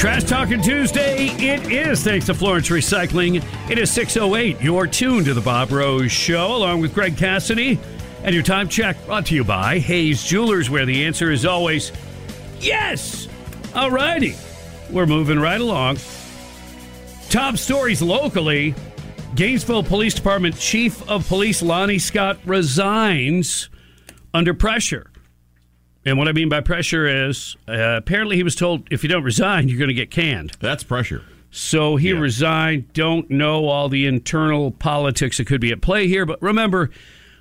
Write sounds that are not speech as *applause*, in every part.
Trash Talking Tuesday. It is thanks to Florence Recycling. It is 608. You're tuned to the Bob Rose Show along with Greg Cassidy. And your time check brought to you by Hayes Jewelers, where the answer is always yes. All righty. We're moving right along. Top stories locally. Gainesville Police Department Chief of Police Lonnie Scott resigns under pressure. And what I mean by pressure is uh, apparently he was told if you don't resign, you're going to get canned. That's pressure. So he Yeah. resigned. Don't know all the internal politics that could be at play here, but remember,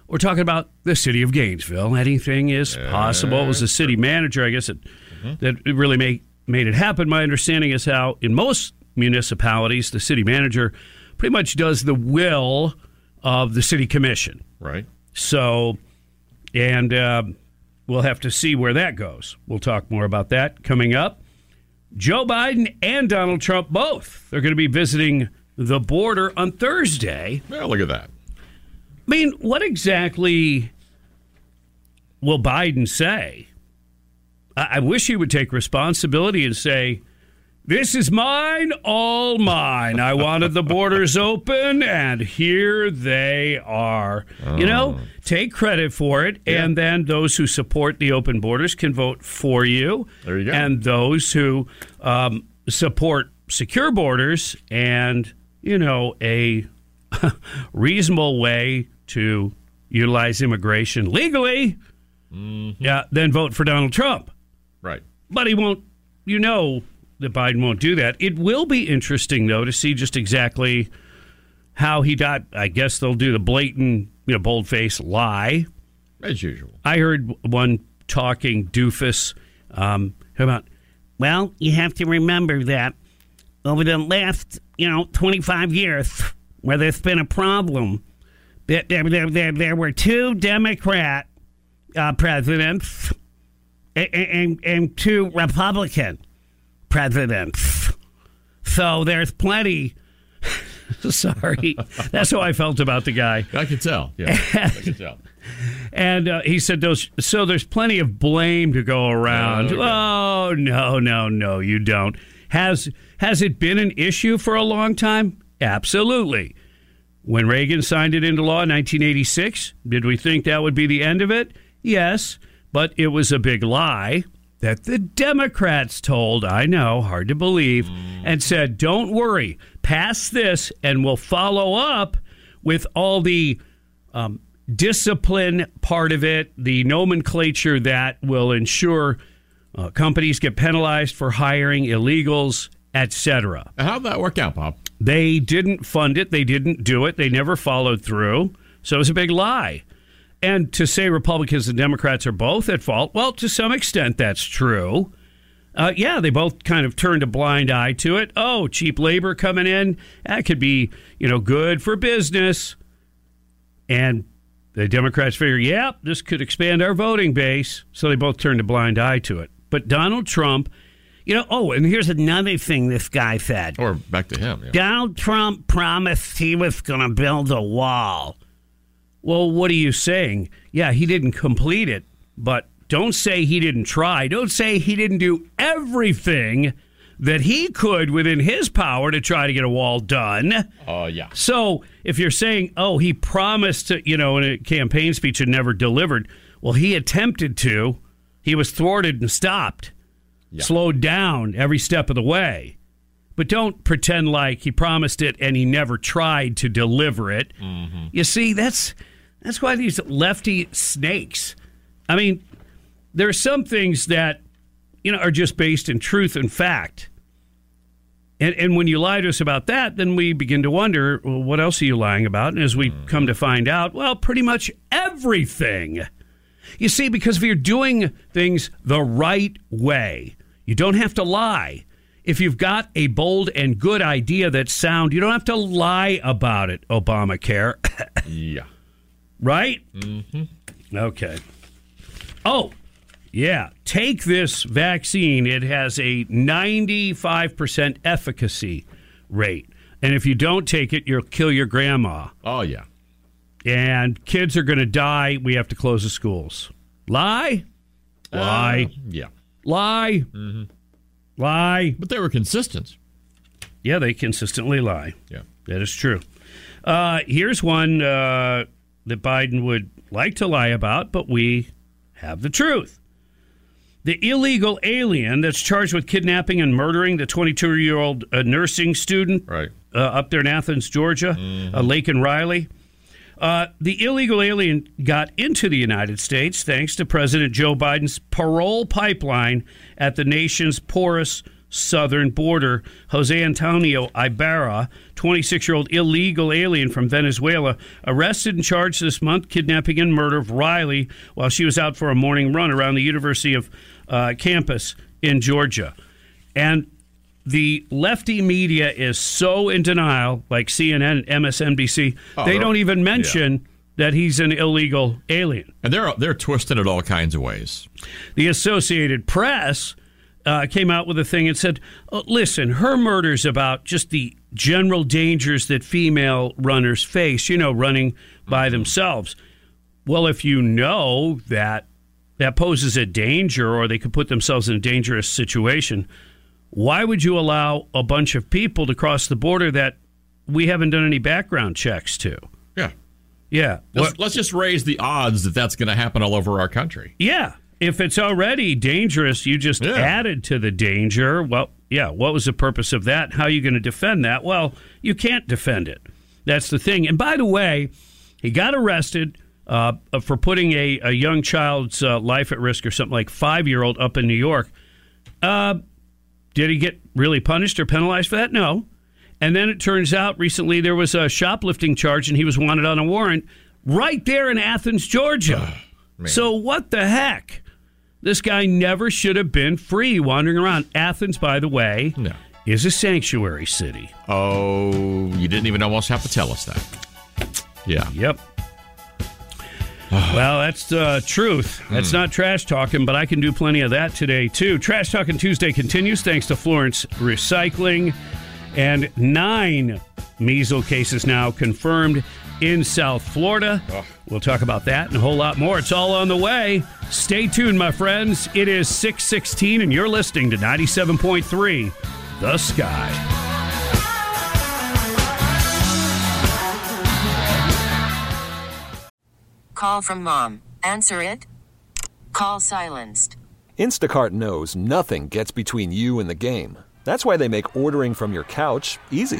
we're talking about the city of Gainesville. Anything is possible. It was the city manager, I guess, that, that really made, made it happen. My understanding is how in most municipalities, the city manager pretty much does the will of the city commission. Right. So, and uh, we'll have to see where that goes. We'll talk more about that coming up. Joe Biden and Donald Trump both. They're going to be visiting the border on Thursday. Well, look at that. I mean, what exactly will Biden say? I, I wish he would take responsibility and say, this is mine, all mine. I wanted the borders open, and here they are. You know, take credit for it, and then those who support the open borders can vote for you. There you go. And those who um, support secure borders and, you know, a *laughs* reasonable way to utilize immigration legally, yeah, then vote for Donald Trump. Right. But he won't, you know, that Biden won't do that. It will be interesting, though, to see just exactly how he got. I guess they'll do the blatant, you know, bold face lie. As usual. I heard one talking doofus um, about, well, you have to remember that over the last, you know, 25 years, where there's been a problem, there, there, there, there, there were two Democrat uh, presidents and, and, and two Republican presidents. So there's plenty. *laughs* Sorry. That's how I felt about the guy. I could tell. Yeah. I could tell. *laughs* And uh, he said, "Those so there's plenty of blame to go around." Okay. Oh no, no, no, you don't. Has has it been an issue for a long time? Absolutely. When Reagan signed it into law in 1986, did we think that would be the end of it? Yes, but it was a big lie that the Democrats told. I know, hard to believe, and said, "Don't worry, pass this and we'll follow up with all the um, discipline part of it, the nomenclature that will ensure uh, companies get penalized for hiring illegals, etc. How'd that work out, Bob? They didn't fund it. They didn't do it. They never followed through. So it was a big lie. And to say Republicans and Democrats are both at fault, well, to some extent, that's true. Uh, yeah, they both kind of turned a blind eye to it. Oh, cheap labor coming in, that could be, you know, good for business. And the Democrats figure, yeah, this could expand our voting base. So they both turned a blind eye to it. But Donald Trump, you know, oh, and here's another thing this guy said. Or back to him. Yeah. Donald Trump promised he was going to build a wall. Well, what are you saying? Yeah, he didn't complete it, but don't say he didn't try. Don't say he didn't do everything that he could within his power to try to get a wall done. Oh, yeah. So if you're saying, oh, he promised to, you know, in a campaign speech and never delivered, well, he attempted to. He was thwarted and stopped, Yeah. slowed down every step of the way. But don't pretend like he promised it and he never tried to deliver it. Mm-hmm. You see, that's that's why these lefty snakes. I mean, there are some things that you know are just based in truth and fact. And, and when you lie to us about that, then we begin to wonder, well, what else are you lying about? And as we mm-hmm. come to find out, well, pretty much everything. You see, because if you're doing things the right way, you don't have to lie. If you've got a bold and good idea that's sound, you don't have to lie about it, Obamacare. Yeah. Right? Mm-hmm. Okay. Oh, yeah. Take this vaccine. It has a 95% efficacy rate. And if you don't take it, you'll kill your grandma. Oh, yeah. And kids are going to die. We have to close the schools. Lie? Lie. Uh, yeah. lie. Lie. But they were consistent. Yeah, they consistently lie. Yeah. That is true. Uh, here's one uh, that Biden would like to lie about, but we have the truth. The illegal alien that's charged with kidnapping and murdering the 22 year old uh, nursing student Right. uh, up there in Athens, Georgia, uh, and Riley. Uh, the illegal alien got into the United States thanks to President Joe Biden's parole pipeline at the nation's porous southern border. Jose Antonio Ibarra, 26 year old illegal alien from Venezuela, arrested and charged this month kidnapping and murder of Riley while she was out for a morning run around the University of uh, campus in Georgia. And the lefty media is so in denial, like CNN, MSNBC, Oh, they don't even mention that he's an illegal alien. And they're they're twisting it all kinds of ways. The Associated Press uh, came out with a thing and said, oh, listen, her murder's about just the general dangers that female runners face, you know, running by themselves. Well, if you know that that poses a danger or they could put themselves in a dangerous situation, why would you allow a bunch of people to cross the border that we haven't done any background checks to? Yeah. Yeah. Let's, let's just raise the odds that that's going to happen all over our country. Yeah. If it's already dangerous, you just Yeah. added to the danger. Well, yeah, what was the purpose of that? How are you going to defend that? Well, you can't defend it. That's the thing. And by the way, he got arrested uh, for putting a, a young child's uh, life at risk or something like five year old up in New York. Uh, did he get really punished or penalized for that? No. And then it turns out recently there was a shoplifting charge and he was wanted on a warrant right there in Athens, Georgia. *sighs* so what the heck? This guy never should have been free wandering around. Athens, by the way, No. is a sanctuary city. Oh, you didn't even almost have to tell us that. Yeah. Yep. well, that's the truth. That's hmm. not trash talking, but I can do plenty of that today, too. Trash Talking Tuesday continues thanks to Florence Recycling. And nine measles cases now confirmed in South Florida. Oh. We'll talk about that and a whole lot more. It's all on the way. Stay tuned, my friends. It is 616, and you're listening to 97.3 The Sky. Call from mom. Answer it. Call silenced. Instacart knows nothing gets between you and the game. That's why they make ordering from your couch easy.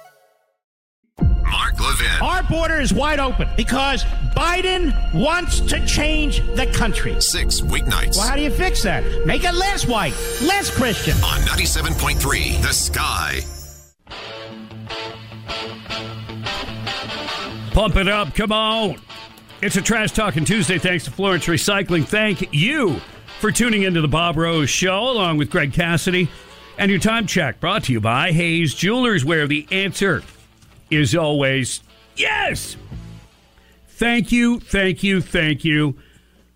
Mark Levin. Our border is wide open because Biden wants to change the country. Six weeknights. Well, how do you fix that? Make it less white, less Christian. On 97.3, The Sky. Pump it up. Come on. It's a Trash Talking Tuesday. Thanks to Florence Recycling. Thank you for tuning into the Bob Rose Show along with Greg Cassidy. And your time check brought to you by Hayes Jewelers, where the answer is always yes. Thank you, thank you, thank you.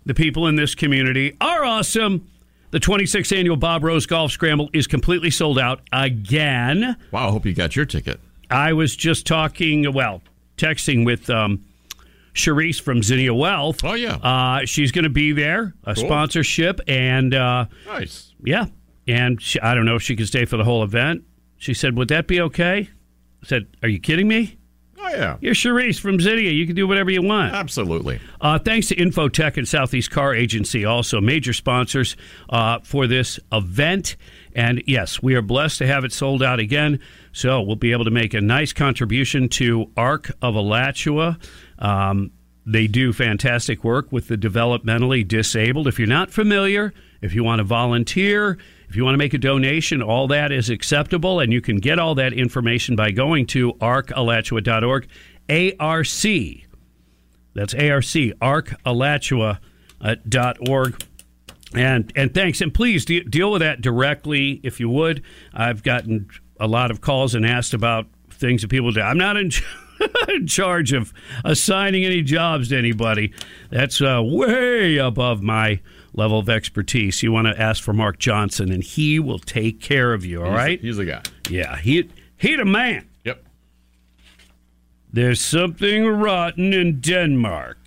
The people in this community are awesome. The 26th annual Bob Rose Golf Scramble is completely sold out again. Wow, I hope you got your ticket. I was just talking, well, texting with um, Charisse from Zinnia Wealth. Oh, yeah. Uh, she's going to be there, a Cool. sponsorship, and uh, Nice. yeah. And she, I don't know if she can stay for the whole event. She said, Would that be okay? Said, Are you kidding me? Oh, yeah. You're Charisse from Zinnia. You can do whatever you want. Absolutely. Uh, thanks to Infotech and Southeast Car Agency, also major sponsors uh, for this event. And yes, we are blessed to have it sold out again. So we'll be able to make a nice contribution to ARC of Alachua. Um, they do fantastic work with the developmentally disabled. If you're not familiar, if you want to volunteer, if you want to make a donation, all that is acceptable, and you can get all that information by going to arcalachua.org. ARC. That's ARC, arcalachua.org. And and thanks, and please de- deal with that directly if you would. I've gotten a lot of calls and asked about things that people do. I'm not in, *laughs* in charge of assigning any jobs to anybody. That's uh, way above my level of expertise. You want to ask for Mark Johnson, and he will take care of you. All He's- right? He's the guy. Yeah, he he the man. Yep. There's something rotten in Denmark.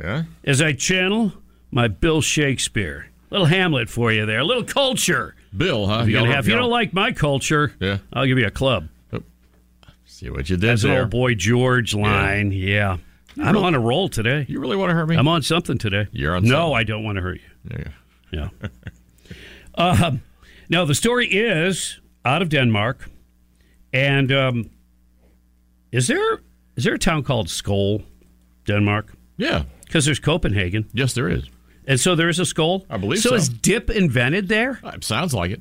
Yeah. As I channel my Bill Shakespeare. Little Hamlet for you there. A little culture. Bill, huh? If you, don't have, if you don't like my culture, Yeah. I'll give you a club. See what you did That's an old boy George line. Yeah. I'm really- on a roll today. You really want to hurt me? I'm on something today. You're on No, something. I don't want to hurt you. Yeah. Yeah. *laughs* um, now, the story is out of Denmark. And um, is there is there a town called Skål, Denmark? Yeah. Because there's Copenhagen. Yes, there is. And so there is a Skål? I believe so. so. is dip invented there? It sounds like it.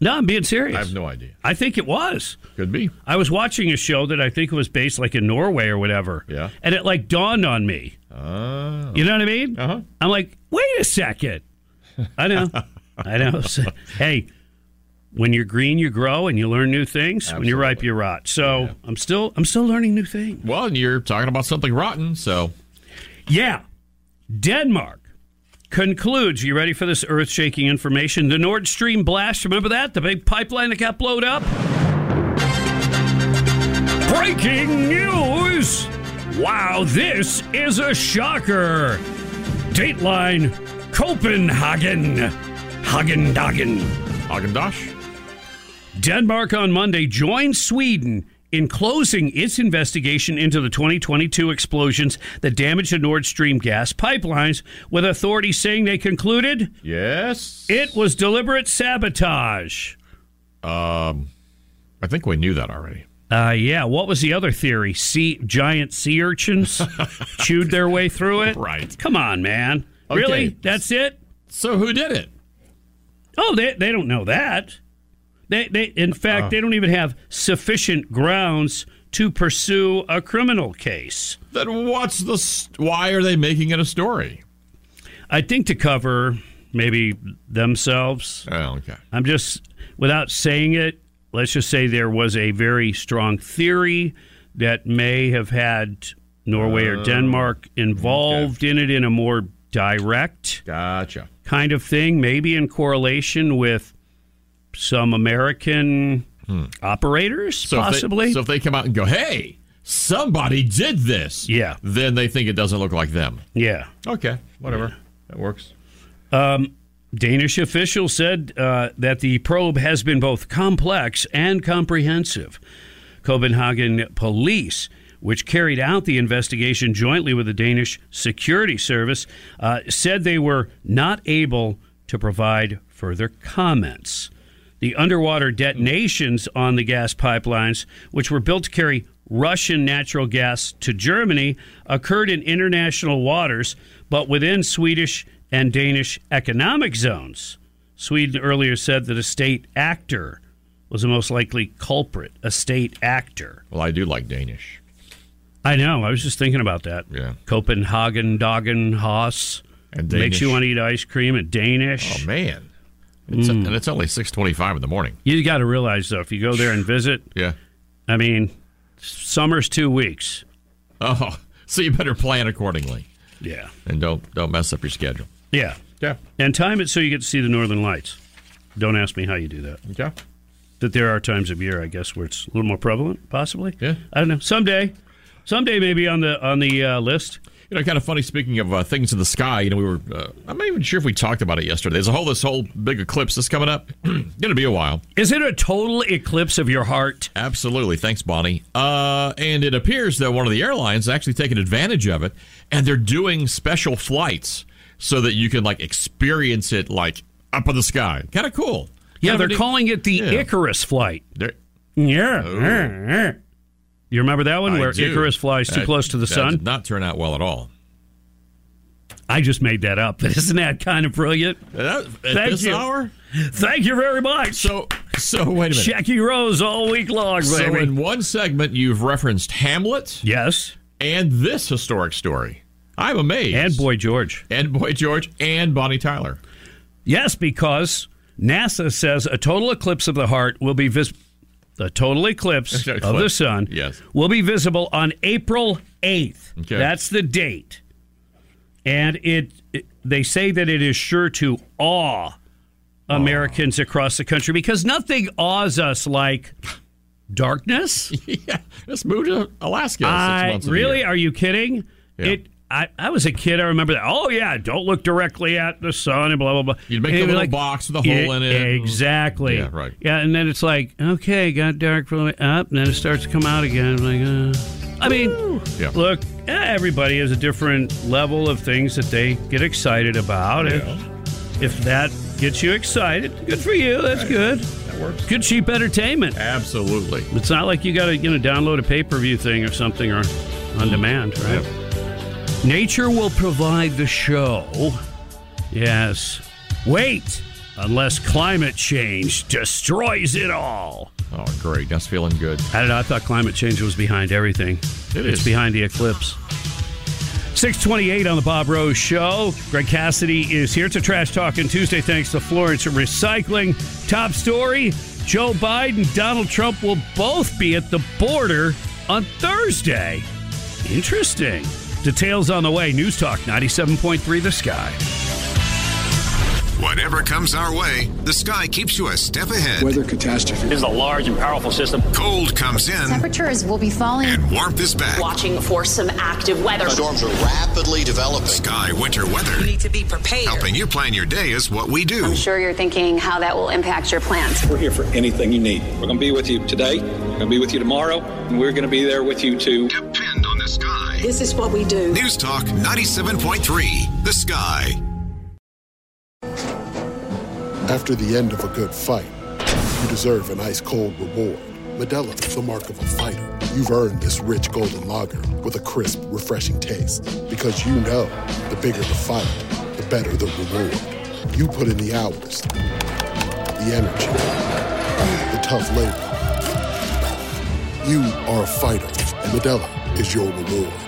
No, I'm being serious. I have no idea. I think it was. Could be. I was watching a show that I think was based like in Norway or whatever. Yeah. And it like dawned on me. Oh. You know what I mean? Uh-huh. I'm like, wait a second. I know. *laughs* I know. So, hey, when you're green, you grow and you learn new things. When you're ripe, you rot. So I'm still I'm still learning new things. Well, and you're talking about something rotten, so Yeah. Denmark concludes. You ready for this earth shaking information? The Nord Stream blast, remember that? The big pipeline that got blown up? Breaking news! Wow, this is a shocker! Dateline Copenhagen. Hagen Dagen. Hagen Dash? Denmark on Monday joined Sweden in closing its investigation into the 2022 explosions that damaged the Nord Stream gas pipelines, with authorities saying they concluded Yes. it was deliberate sabotage. Um, I think we knew that already. Uh, yeah. What was the other theory? Sea giant sea urchins *laughs* chewed their way through it. Right. Come on, man. Okay. Really? That's it? So who did it? Oh, they they don't know that. They they in fact Uh. they don't even have sufficient grounds to pursue a criminal case. Then what's the? St- why are they making it a story? I think to cover maybe themselves. Oh, okay. I'm just without saying it. Let's just say there was a very strong theory that may have had Norway or Uh, Denmark involved in it in a more direct Gotcha. kind of thing, maybe in correlation with some American operators, Hmm. So if they- possibly. so if they come out and go, "Hey, somebody did this," Yeah. then they think it doesn't look like them. yeah. Okay, whatever. That works. Um, Danish officials said uh, that the probe has been both complex and comprehensive. Copenhagen police, which carried out the investigation jointly with the Danish security service, uh, said they were not able to provide further comments. The underwater detonations on the gas pipelines, which were built to carry Russian natural gas to Germany, occurred in international waters, but within Swedish and Danish economic zones. Sweden earlier said that a state actor was the most likely culprit. A state actor. Well, I do like Danish. I know. I was just thinking about that. Yeah. Copenhagen, Dagen, Haas. And Danish. Makes you want to eat ice cream at Danish. Oh man, it's Mm. and it's only six twenty-five in the morning. You got to realize, though, if you go there and visit, *sighs* Yeah. I mean, summer's two weeks. Oh, *laughs* so you better plan accordingly. Yeah. And don't don't mess up your schedule. Yeah. Yeah. And time it so you get to see the northern lights. Don't ask me how you do that. Okay. That there are times of year, I guess, where it's a little more prevalent, possibly. Yeah. I don't know. Someday, someday maybe on the on the uh, list. You know, kind of funny. Speaking of uh, things in the sky, you know, we were. Uh, I'm not even sure if we talked about it yesterday. There's a whole this whole big eclipse that's coming up. *clears throat* Going to be a while. Is it a total eclipse of your heart? Absolutely. Thanks, Bonnie. Uh, and it appears that one of the airlines is actually taking advantage of it, and they're doing special flights so that you can like experience it like up in the sky. Kind of cool. Yeah, Kind they're calling it the Yeah. Icarus flight. They're- Yeah. You remember that one I where do. Icarus flies too That- close to the sun? Did not turn out well at all. I just made that up, *laughs* but isn't that kind of brilliant? That, at Thank you. hour. Thank you very much. So, so wait a minute. Jackie Rose all week long, baby. So in one segment, you've referenced Hamlet. yes. And this historic story. I'm amazed. And Boy George. And Boy George and Bonnie Tyler. Yes, because NASA says a total eclipse of the heart will be visible. The total eclipse *laughs* of the sun Yes. will be visible on April 8th. Okay. That's the date. And it, it they say that it is sure to awe Americans across the country because nothing awes us like darkness. *laughs* yeah. Let's move to Alaska. six I, months of the really? Are you kidding? Yeah. It. I, I was a kid. I remember that. Oh yeah, don't look directly at the sun and blah blah blah. You'd make And it'd little box with a hole in it. Exactly. Yeah, right. Yeah, and then it's like, okay, got dark for a minute, up, and then it starts to come out again. Like, uh, I mean, Yeah. look, everybody has a different level of things that they get excited about. If, if that gets you excited, good for you. That's good. That works. Good cheap entertainment. Absolutely. It's not like you got to you know download a pay per view thing or something or on demand, right? Nature will provide the show. Yes. Wait, unless climate change destroys it all. Oh, great. That's feeling good. I don't know. I thought climate change was behind everything. It it's is. behind the eclipse. 628 on the Bob Rose Show. Greg Cassidy is here. It's a Trash Talking Tuesday thanks to Florence Recycling. Top story Joe Biden, Donald Trump will both be at the border on Thursday. Interesting. Details on the way. News Talk 97.3 The Sky. Whatever comes our way, the sky keeps you a step ahead. Weather catastrophe. This is a large and powerful system. Cold comes in. Temperatures will be falling. And warmth is back. Watching for some active weather. Storms are rapidly developing. Sky winter weather. You need to be prepared. Helping you plan your day is what we do. I'm sure you're thinking how that will impact your plans. We're here for anything you need. We're going to be with you today. We're going to be with you tomorrow. And we're going to be there with you to This is what we do. News Talk 97.3. The Sky. After the end of a good fight, you deserve an ice cold reward. Modelo is the mark of a fighter. You've earned this rich golden lager with a crisp, refreshing taste. Because you know the bigger the fight, the better the reward. You put in the hours, the energy, the tough labor. You are a fighter, and Modelo is your reward.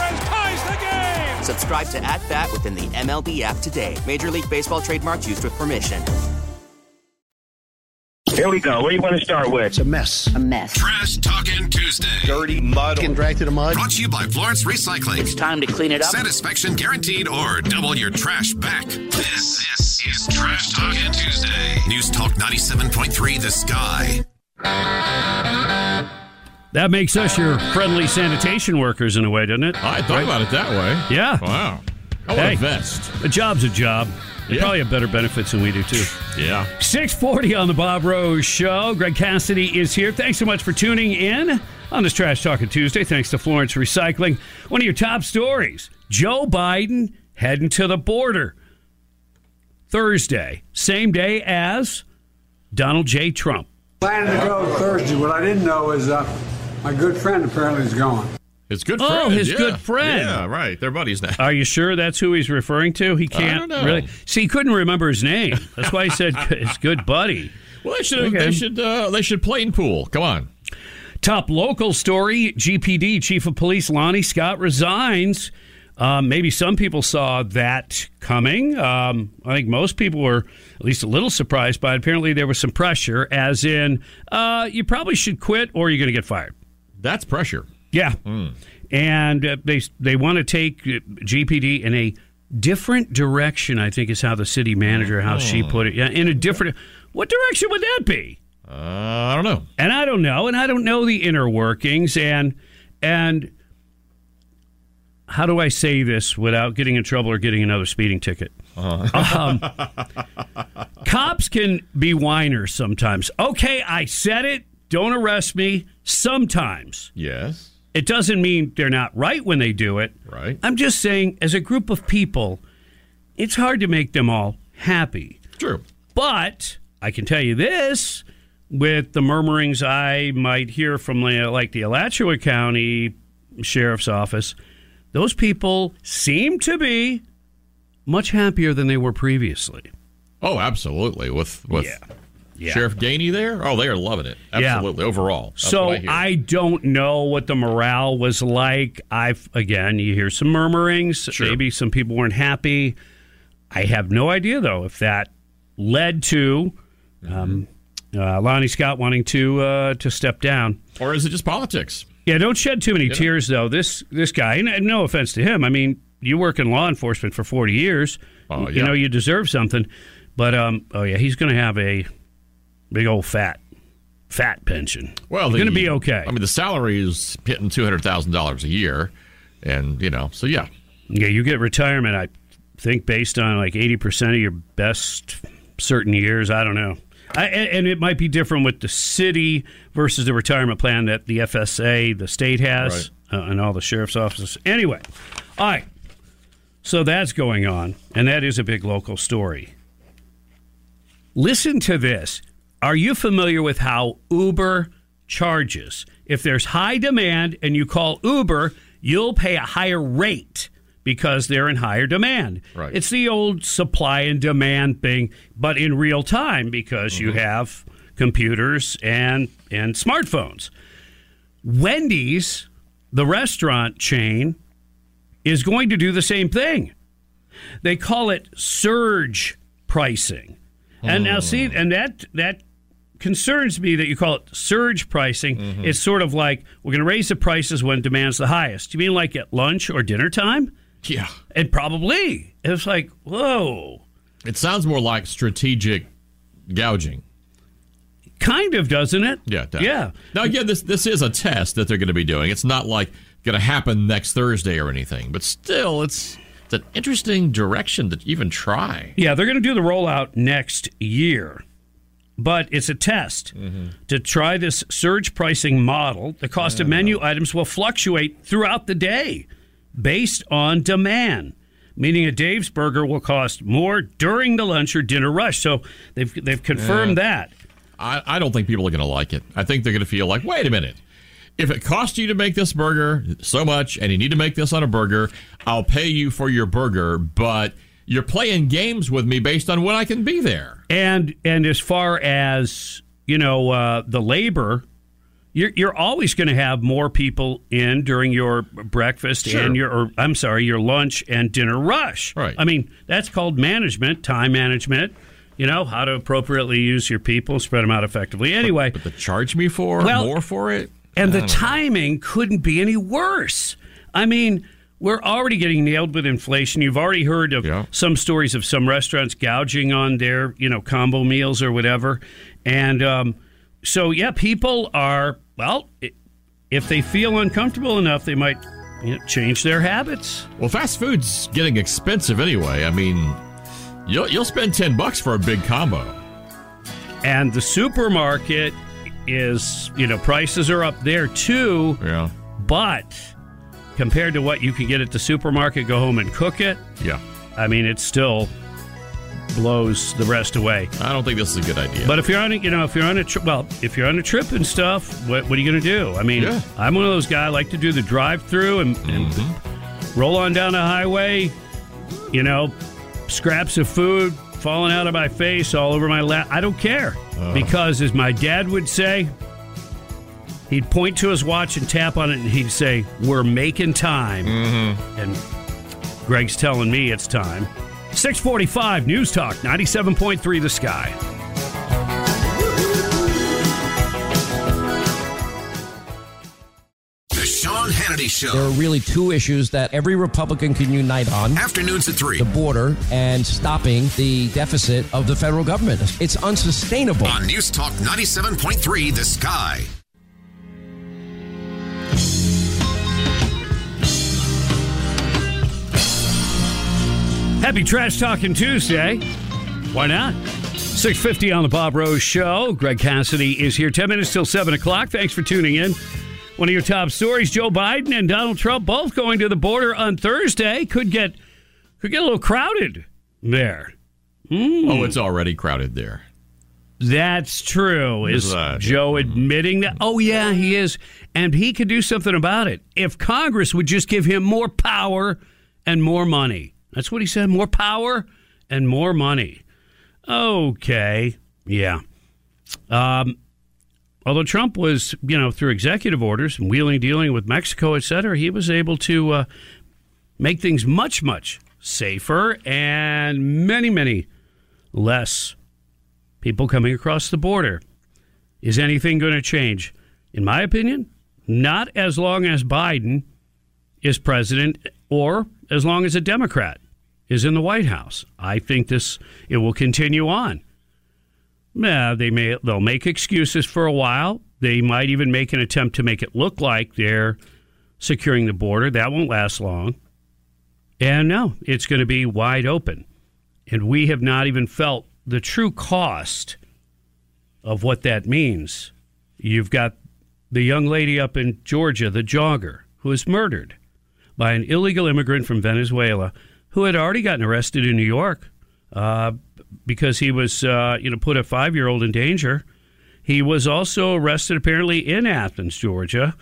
Subscribe to At Bat within the MLB app today. Major League Baseball trademarks used with permission. Here we go. What do you want to start with? It's a mess. A mess. Trash Talking Tuesday. Dirty mud. Getting dragged to the mud. Brought to you by Florence Recycling. It's time to clean it up. Satisfaction guaranteed or double your trash back. This, this is Trash Talking Tuesday. News Talk 97.3 The Sky. That makes us your friendly sanitation workers in a way, doesn't it? I thought right? about it that way. Yeah. Wow. I want hey, a vest. A job's a job. They Yeah. probably have better benefits than we do, too. Yeah. 640 on the Bob Rose Show. Greg Cassidy is here. Thanks so much for tuning in on this Trash Talking Tuesday. Thanks to Florence Recycling. One of your top stories Joe Biden heading to the border Thursday, same day as Donald J. Trump. Planning to go Thursday. What I didn't know is uh, my good friend apparently is gone. His good Oh, friend. his yeah. good friend. Yeah, right. They're buddies now. Are you sure that's who he's referring to? He can't don't know. really. See, he couldn't remember his name. That's why he said *laughs* his good buddy. Well, they should. Okay. They should. Uh, they should plane pool. Come on. Top local story GPD Chief of Police Lonnie Scott resigns. Um, maybe some people saw that coming. Um, I think most people were at least a little surprised by it. Apparently, there was some pressure, as in, uh, you probably should quit or you're going to get fired. That's pressure. Yeah. And uh, they, they want to take uh, GPD in a different direction, I think is how the city manager, how she put it. Yeah, in a different. What direction would that be? Uh, I don't know. and I don't know, and I don't know the inner workings, and and how do I say this without getting in trouble or getting another speeding ticket? *laughs* Um, cops can be whiners sometimes. Okay, I said it. Don't arrest me. Sometimes Yes. it doesn't mean they're not right when they do it. Right. I'm just saying, as a group of people, it's hard to make them all happy. True. But I can tell you this with the murmurings I might hear from like the Alachua County Sheriff's Office, those people seem to be much happier than they were previously. Oh, absolutely. With with Yeah. Yeah. Sheriff Gainey there. Oh, they are loving it. Yeah. Absolutely. Overall. That's so I. I, don't know what the morale was like. I've again, you hear some murmurings. Sure. Maybe some people weren't happy. I have no idea though if that led to um, uh, Lonnie Scott wanting to uh, to step down. or is it just politics? Yeah, don't shed too many tears though. This this guy, and no offense to him. I mean, you work in law enforcement for forty years. Oh, You know you deserve something. But um, oh yeah, he's going to have a big old fat fat pension. Well, going to be okay. I mean, the salary is hitting two hundred thousand dollars a year, and you know, so yeah, Yeah, you get retirement. I think based on like eighty percent of your best certain years. I don't know, I, and, it might be different with the city versus the retirement plan that the FSA, the state has, uh, and all the sheriff's offices. Anyway, all right. So that's going on, and that is a big local story. Listen to this. Are you familiar with how Uber charges? If there's high demand and you call Uber, you'll pay a higher rate because they're in higher demand. Right. It's the old supply and demand thing, but in real time because you mm-hmm. have computers and and smartphones. Wendy's, the restaurant chain, is going to do the same thing. They call it surge pricing. And now see mm. and that that concerns me that you call it surge pricing. Mm-hmm. It's sort of like we're going to raise the prices when demand's the highest. Do you mean like at lunch or dinner time? Yeah. And probably. It's like, whoa. It sounds more like strategic gouging. Kind of, doesn't it? Yeah, it does. Yeah. Now again, this this is a test that they're going to be doing. It's not like going to happen next Thursday or anything, but still, it's it's an interesting direction to even try. Yeah, they're going to do the rollout next year. But it's a test to try this surge pricing model. The cost of menu items will fluctuate throughout the day based on demand, meaning a Dave's burger will cost more during the lunch or dinner rush. So they've they've confirmed Yeah. that. I, I don't think people are going to like it. I think they're going to feel like, wait a minute. If it costs you to make this burger so much and you need to make this on a burger, I'll pay you for your burger, but you're playing games with me based on when I can be there. And and as far as you know, uh, the labor, you're you're always going to have more people in during your breakfast Sure. and your, or I'm sorry, your lunch and dinner rush. Right. I mean, that's called management, time management. You know how to appropriately use your people, spread them out effectively. Anyway, But to charge me for Well, more for it? and the know. timing couldn't be any worse. I mean, we're already getting nailed with inflation. You've already heard of some stories of some restaurants gouging on their, you know, combo meals or whatever. And um, so, yeah, people are, well, if they feel uncomfortable enough, they might you know, change their habits. Well, fast food's getting expensive anyway. I mean, you'll you'll spend ten bucks for a big combo. And the supermarket is, you know, prices are up there too. Yeah. But compared to what you can get at the supermarket, go home and cook it. Yeah. I mean, it still blows the rest away. I don't think this is a good idea. But if you're on a, you know, if you're on a trip, well, if you're on a trip and stuff, what, what are you going to do? I mean, Yeah. I'm one of those guys I like to do the drive-through and, and Mm-hmm. roll on down the highway. You know, scraps of food falling out of my face, all over my lap. I don't care Uh. because, as my dad would say, he'd point to his watch and tap on it, and he'd say, "We're making time." Mm-hmm. And Greg's telling me it's time. 645 News Talk 97.3 The Sky. The Sean Hannity Show. There are really two issues that every Republican can unite on. Afternoons at 3. The border and stopping the deficit of the federal government. It's unsustainable. On News Talk 97.3 The Sky. Happy Trash Talking Tuesday. Why not? 650 on the Bob Rose Show. Greg Cassidy is here. 10 minutes till 7 o'clock. Thanks for tuning in. One of your top stories Joe Biden and Donald Trump both going to the border on Thursday. Could get could get a little crowded there. Hmm. Oh, it's already crowded there. That's true. Is Joe hmm. admitting that? Oh, yeah, he is. And he could do something about it. If Congress would just give him more power and more money. That's what he said more power and more money. Okay. Yeah. Um, although Trump was, you know, through executive orders and wheeling, dealing with Mexico, et cetera, he was able to uh, make things much, much safer and many, many less people coming across the border. Is anything going to change? In my opinion, not as long as Biden is president or as long as a Democrat is in the White House. I think this it will continue on. Yeah, they may they'll make excuses for a while. They might even make an attempt to make it look like they're securing the border. That won't last long. And no, it's going to be wide open. And we have not even felt the true cost of what that means. You've got the young lady up in Georgia, the jogger, who was murdered by an illegal immigrant from Venezuela who had already gotten arrested in New York uh, because he was, uh, you know, put a five year old in danger. He was also arrested apparently in Athens, Georgia,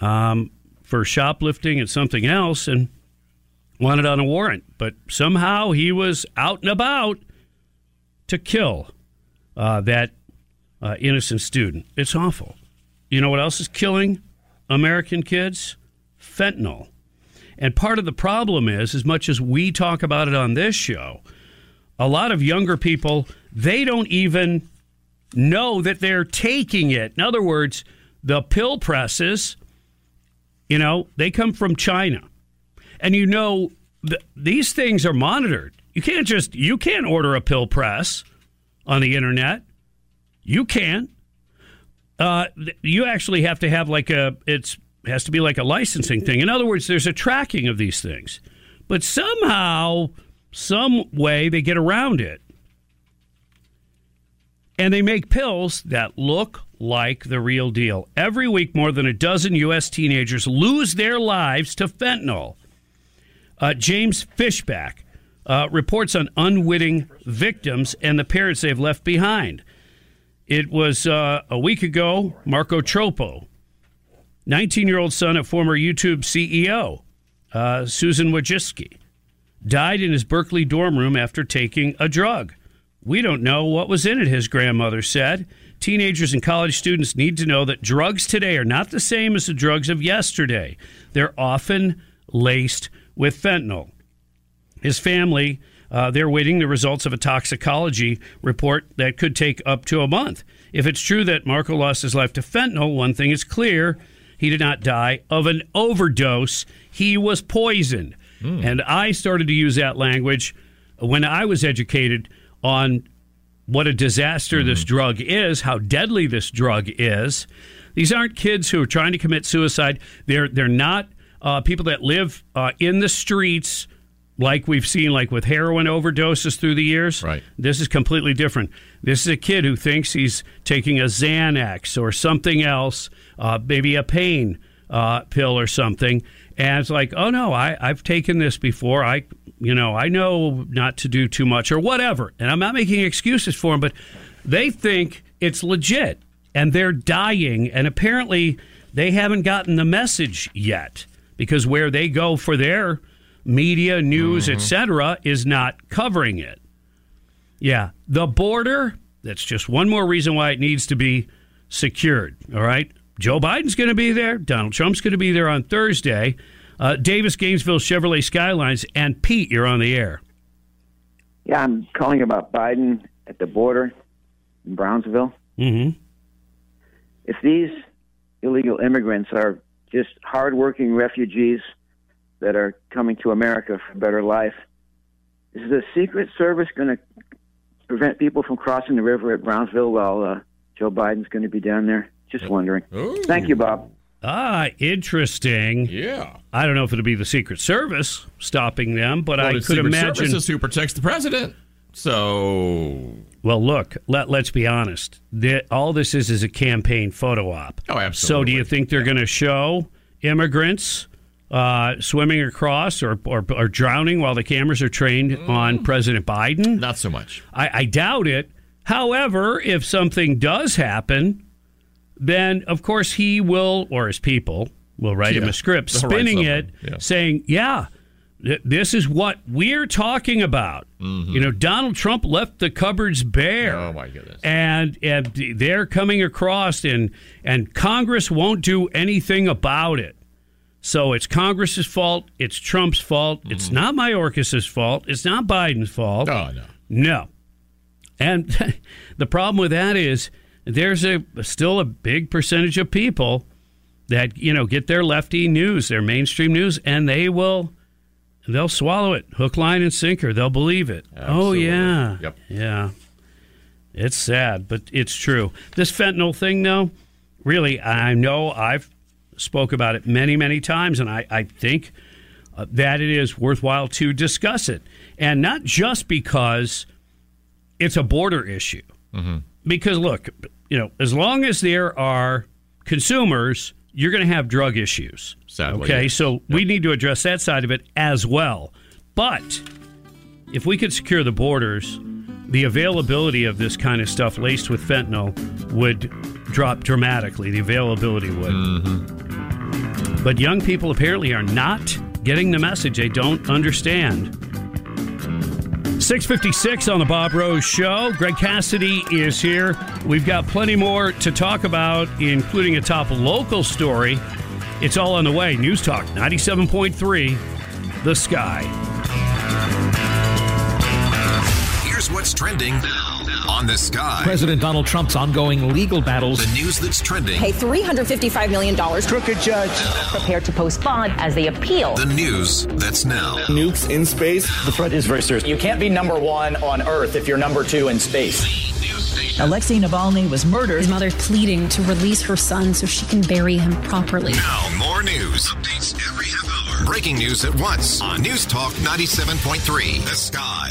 um, for shoplifting and something else. And wanted on a warrant, but somehow he was out and about to kill uh, that uh, innocent student. It's awful. You know what else is killing American kids? Fentanyl. And part of the problem is, as much as we talk about it on this show, a lot of younger people, they don't even know that they're taking it. In other words, the pill presses, you know, they come from China. And you know, th- these things are monitored. You can't just, you can't order a pill press on the internet. You can't. Uh, you actually have to have like a, it's, has to be like a licensing thing. In other words, there's a tracking of these things. But somehow, some way, they get around it. And they make pills that look like the real deal. Every week, more than a dozen U.S. teenagers lose their lives to fentanyl. Uh, James Fishback uh, reports on unwitting victims and the parents they've left behind. It was uh, a week ago, Marco Tropo, 19 year old son of former YouTube CEO uh, Susan Wojcicki, died in his Berkeley dorm room after taking a drug. We don't know what was in it, his grandmother said. Teenagers and college students need to know that drugs today are not the same as the drugs of yesterday. They're often laced with fentanyl. His family, uh, they're waiting the results of a toxicology report that could take up to a month. If it's true that Marco lost his life to fentanyl, one thing is clear he did not die of an overdose, he was poisoned. And I started to use that language when I was educated on what a disaster this drug is, how deadly this drug is. These aren't kids who are trying to commit suicide. They're they're not uh, people that live uh, in the streets like we've seen, like with heroin overdoses through the years. Right. This is completely different. This is a kid who thinks he's taking a Xanax or something else, uh, maybe a pain uh, pill or something, and it's like, oh no, I, I've taken this before. I, you know, I know not to do too much or whatever. And I'm not making excuses for them, but they think it's legit, and they're dying, and apparently they haven't gotten the message yet because where they go for their media, news, etc., is not covering it. Yeah, the border. That's just one more reason why it needs to be secured. All right. Joe Biden's going to be there. Donald Trump's going to be there on Thursday. Uh, Davis Gainesville Chevrolet Skylines. And Pete, you're on the air. Yeah, I'm calling about Biden at the border in Brownsville. Mm-hmm. If these illegal immigrants are just hardworking refugees that are coming to America for a better life, is the Secret Service going to prevent people from crossing the river at Brownsville while uh, Joe Biden's going to be down there? Just wondering. Thank you, Bob. Ah, interesting. Yeah. I don't know if it'll be the Secret Service stopping them, but Well, I the could Secret imagine. Service is who protects the president. So, Well, look, let, let's be honest. The, all this is is a campaign photo op. Oh, absolutely. So, do you think they're going to show immigrants uh, swimming across or, or, or drowning while the cameras are trained on President Biden? not so much. I, I doubt it. However, if something does happen, then of course he will, or his people will write him a script, spinning it, yeah. saying, "Yeah, th- this is what we're talking about." You know, Donald Trump left the cupboards bare. Mm-hmm. Oh my goodness. And and they're coming across, and and Congress won't do anything about it. So it's Congress's fault. It's Trump's fault. It's not Mayorkas's fault. It's not Biden's fault. Mm-hmm. Oh no. No. And *laughs* the problem with that is there's a still a big percentage of people that you know get their lefty news, their mainstream news, and they will they'll swallow it hook, line, and sinker. They'll believe it. Oh yeah, Yep. yeah. It's sad, but it's true. This fentanyl thing, though, really, I know I've spoke about it many, many times, and I, I think uh, that it is worthwhile to discuss it, and not just because it's a border issue. Because look, you know, as long as there are consumers, you're going to have drug issues. Sadly, okay, yes. so we need to address that side of it as well. But if we could secure the borders, the availability of this kind of stuff laced with fentanyl would drop dramatically. The availability would. Mm-hmm. But young people apparently are not getting the message. They don't understand. 656 on the Bob Rose Show. Greg Cassidy is here. We've got plenty more to talk about, including a top local story. It's all on the way. News Talk 97.3, The Sky. Here's what's trending on the sky. President Donald Trump's ongoing legal battles. The news that's trending. Pay $355 million. Crooked judge. Prepared to post bond as they appeal. The news that's now. Nukes in space. The threat is very serious. You can't be number one on Earth if you're number two in space. Alexei Navalny was murdered. His mother pleading to release her son so she can bury him properly. Now, more news. Updates every half hour. Breaking news at once on News Talk 97.3. The Sky.